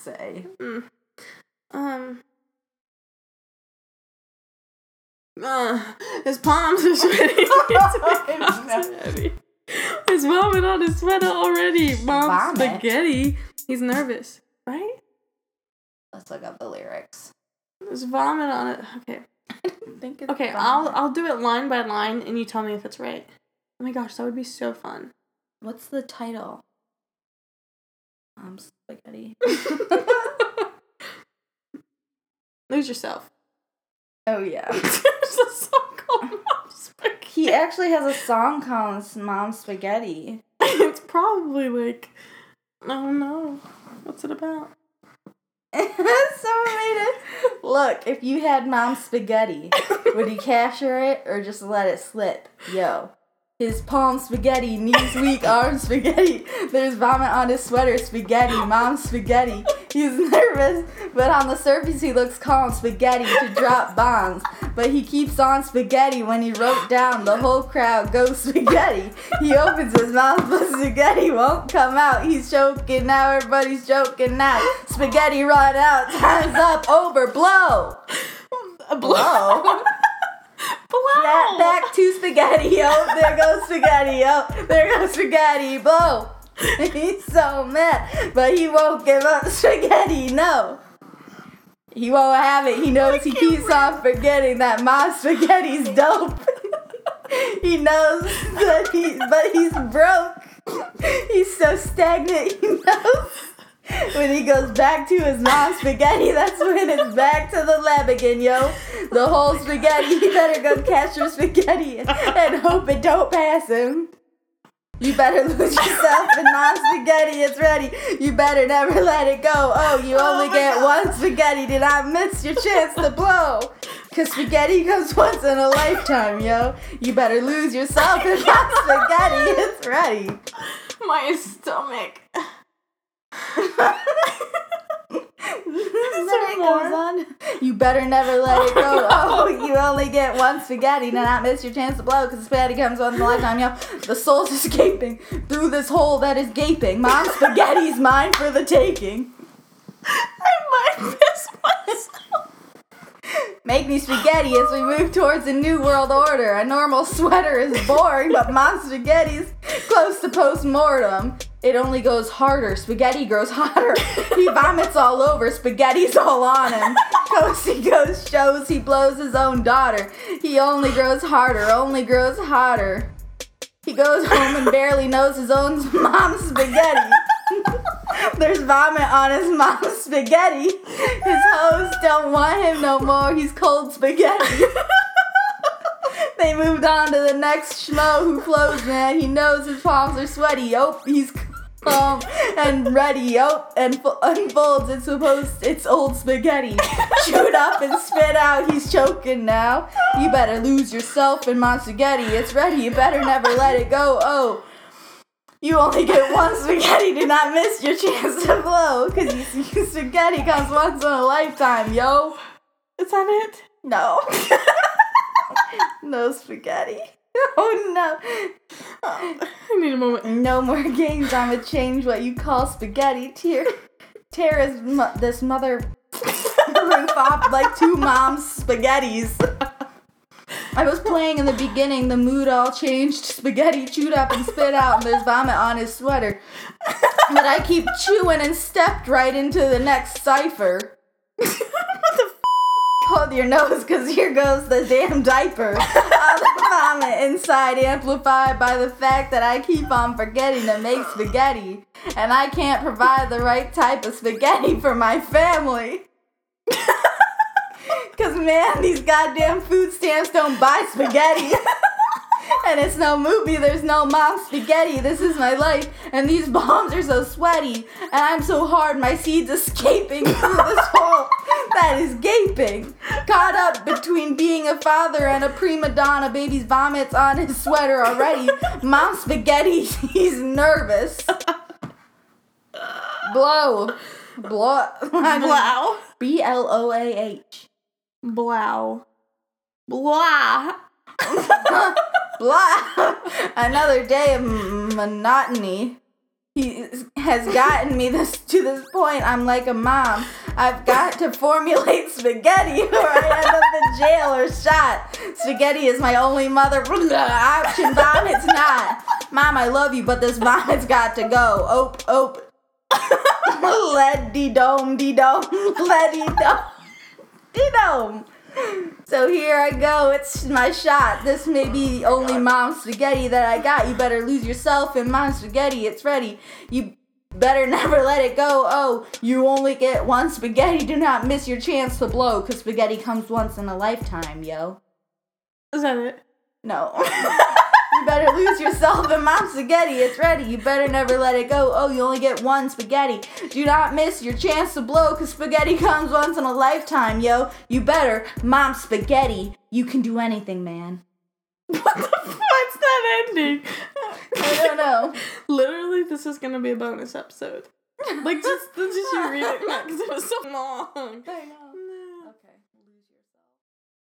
say. Mm. Um. Uh, his palms are sweaty. his palms are heavy. Vomit on his sweater already. Mom, Vomit? spaghetti. He's nervous, right? Let's look up the lyrics. There's vomit on it. Okay. i think it's Okay, I'll I'll do it line by line, and you tell me if it's right. Oh my gosh, that would be so fun. What's the title? Um, spaghetti. Lose yourself. oh yeah. There's a song called Mom Spaghetti. He actually has a song called "Mom Spaghetti." it's probably like, I don't know. what's it about? Someone made it. Look, if you had Mom Spaghetti, would you capture it or just let it slip? Yo. His palm spaghetti, knees weak, arms spaghetti. There's vomit on his sweater, spaghetti, mom spaghetti. He's nervous, but on the surface he looks calm, spaghetti to drop bombs. But he keeps on spaghetti when he wrote down the whole crowd goes spaghetti. He opens his mouth, but spaghetti won't come out. He's choking now, everybody's joking now. Spaghetti run out, time's up, over, blow. Blow. Blow. Spaghetti. Oh, there goes spaghetti. Oh, there goes spaghetti. Blow. He's so mad, but he won't give up spaghetti. No. He won't have it. He knows he keeps on forgetting that my spaghetti's dope. he knows that he, but he's broke. He's so stagnant. He knows when he goes back to his mom's spaghetti, that's when it's back to the lab again, yo. The whole spaghetti. You better go catch your spaghetti and hope it don't pass him. You better lose yourself in mom's spaghetti. It's ready. You better never let it go. Oh, you oh only my get God. one spaghetti. Did I miss your chance to blow? Cause spaghetti comes once in a lifetime, yo. You better lose yourself in mom's spaghetti. It's ready. My stomach. Goes on. You better never let it go. Oh, oh, you only get one spaghetti. Do not miss your chance to blow because spaghetti comes once in a lifetime. Yo, the soul's escaping through this hole that is gaping. Mom, spaghetti's mine for the taking. I might miss myself. Make me spaghetti as we move towards a new world order. A normal sweater is boring, but mom spaghetti's close to post-mortem. It only goes harder. Spaghetti grows hotter. He vomits all over. Spaghetti's all on him. Coast he goes, shows he blows his own daughter. He only grows harder, only grows hotter. He goes home and barely knows his own mom's spaghetti. There's vomit on his mom's spaghetti. His hoes don't want him no more. He's cold spaghetti. they moved on to the next schmo who flows, man. He knows his palms are sweaty. Oh, he's calm and ready. Oh, and fo- unfolds. It's supposed. It's old spaghetti. Chewed up and spit out. He's choking now. You better lose yourself in my spaghetti. It's ready. You better never let it go. Oh. You only get one spaghetti. Do not miss your chance to blow. Cause you see, spaghetti comes once in a lifetime, yo. Is that it? No. no spaghetti. Oh no. I need a moment. No more games. I'ma change what you call spaghetti. Tear, Tara's mo- this mother off like two moms spaghettis. I was playing in the beginning, the mood all changed. Spaghetti chewed up and spit out, and there's vomit on his sweater. But I keep chewing and stepped right into the next cipher. Hold your nose, cause here goes the damn diaper. All the vomit inside amplified by the fact that I keep on forgetting to make spaghetti. And I can't provide the right type of spaghetti for my family. Cause man, these goddamn food stamps don't buy spaghetti. and it's no movie, there's no mom spaghetti. This is my life, and these bombs are so sweaty, and I'm so hard, my seeds escaping through this hole that is gaping. Caught up between being a father and a prima donna, baby's vomits on his sweater already. Mom spaghetti, he's nervous. Blow. Blow. Blow. B L O A H. Blow. Blah. Blah. Another day of m- monotony. he has gotten me this to this point. I'm like a mom. I've got to formulate spaghetti or I end up in jail or shot. Spaghetti is my only mother option. Vomit's not. Mom, I love you, but this vomit's got to go. Ope, ope. Lead de dome, de dome, lead de dome, de dome. So here I go. It's my shot. This may be the only mom spaghetti that I got. You better lose yourself in mom spaghetti. It's ready. You better never let it go. Oh, you only get one spaghetti. Do not miss your chance to blow, because spaghetti comes once in a lifetime, yo. Is that it? No. you better lose yourself in mom spaghetti. It's ready. You better never let it go. Oh, you only get one spaghetti. Do not miss your chance to blow because spaghetti comes once in a lifetime, yo. You better. Mom spaghetti. You can do anything, man. What the What's that ending? I don't know. Literally, this is gonna be a bonus episode. Like, just, just you read it because it was so long. I know.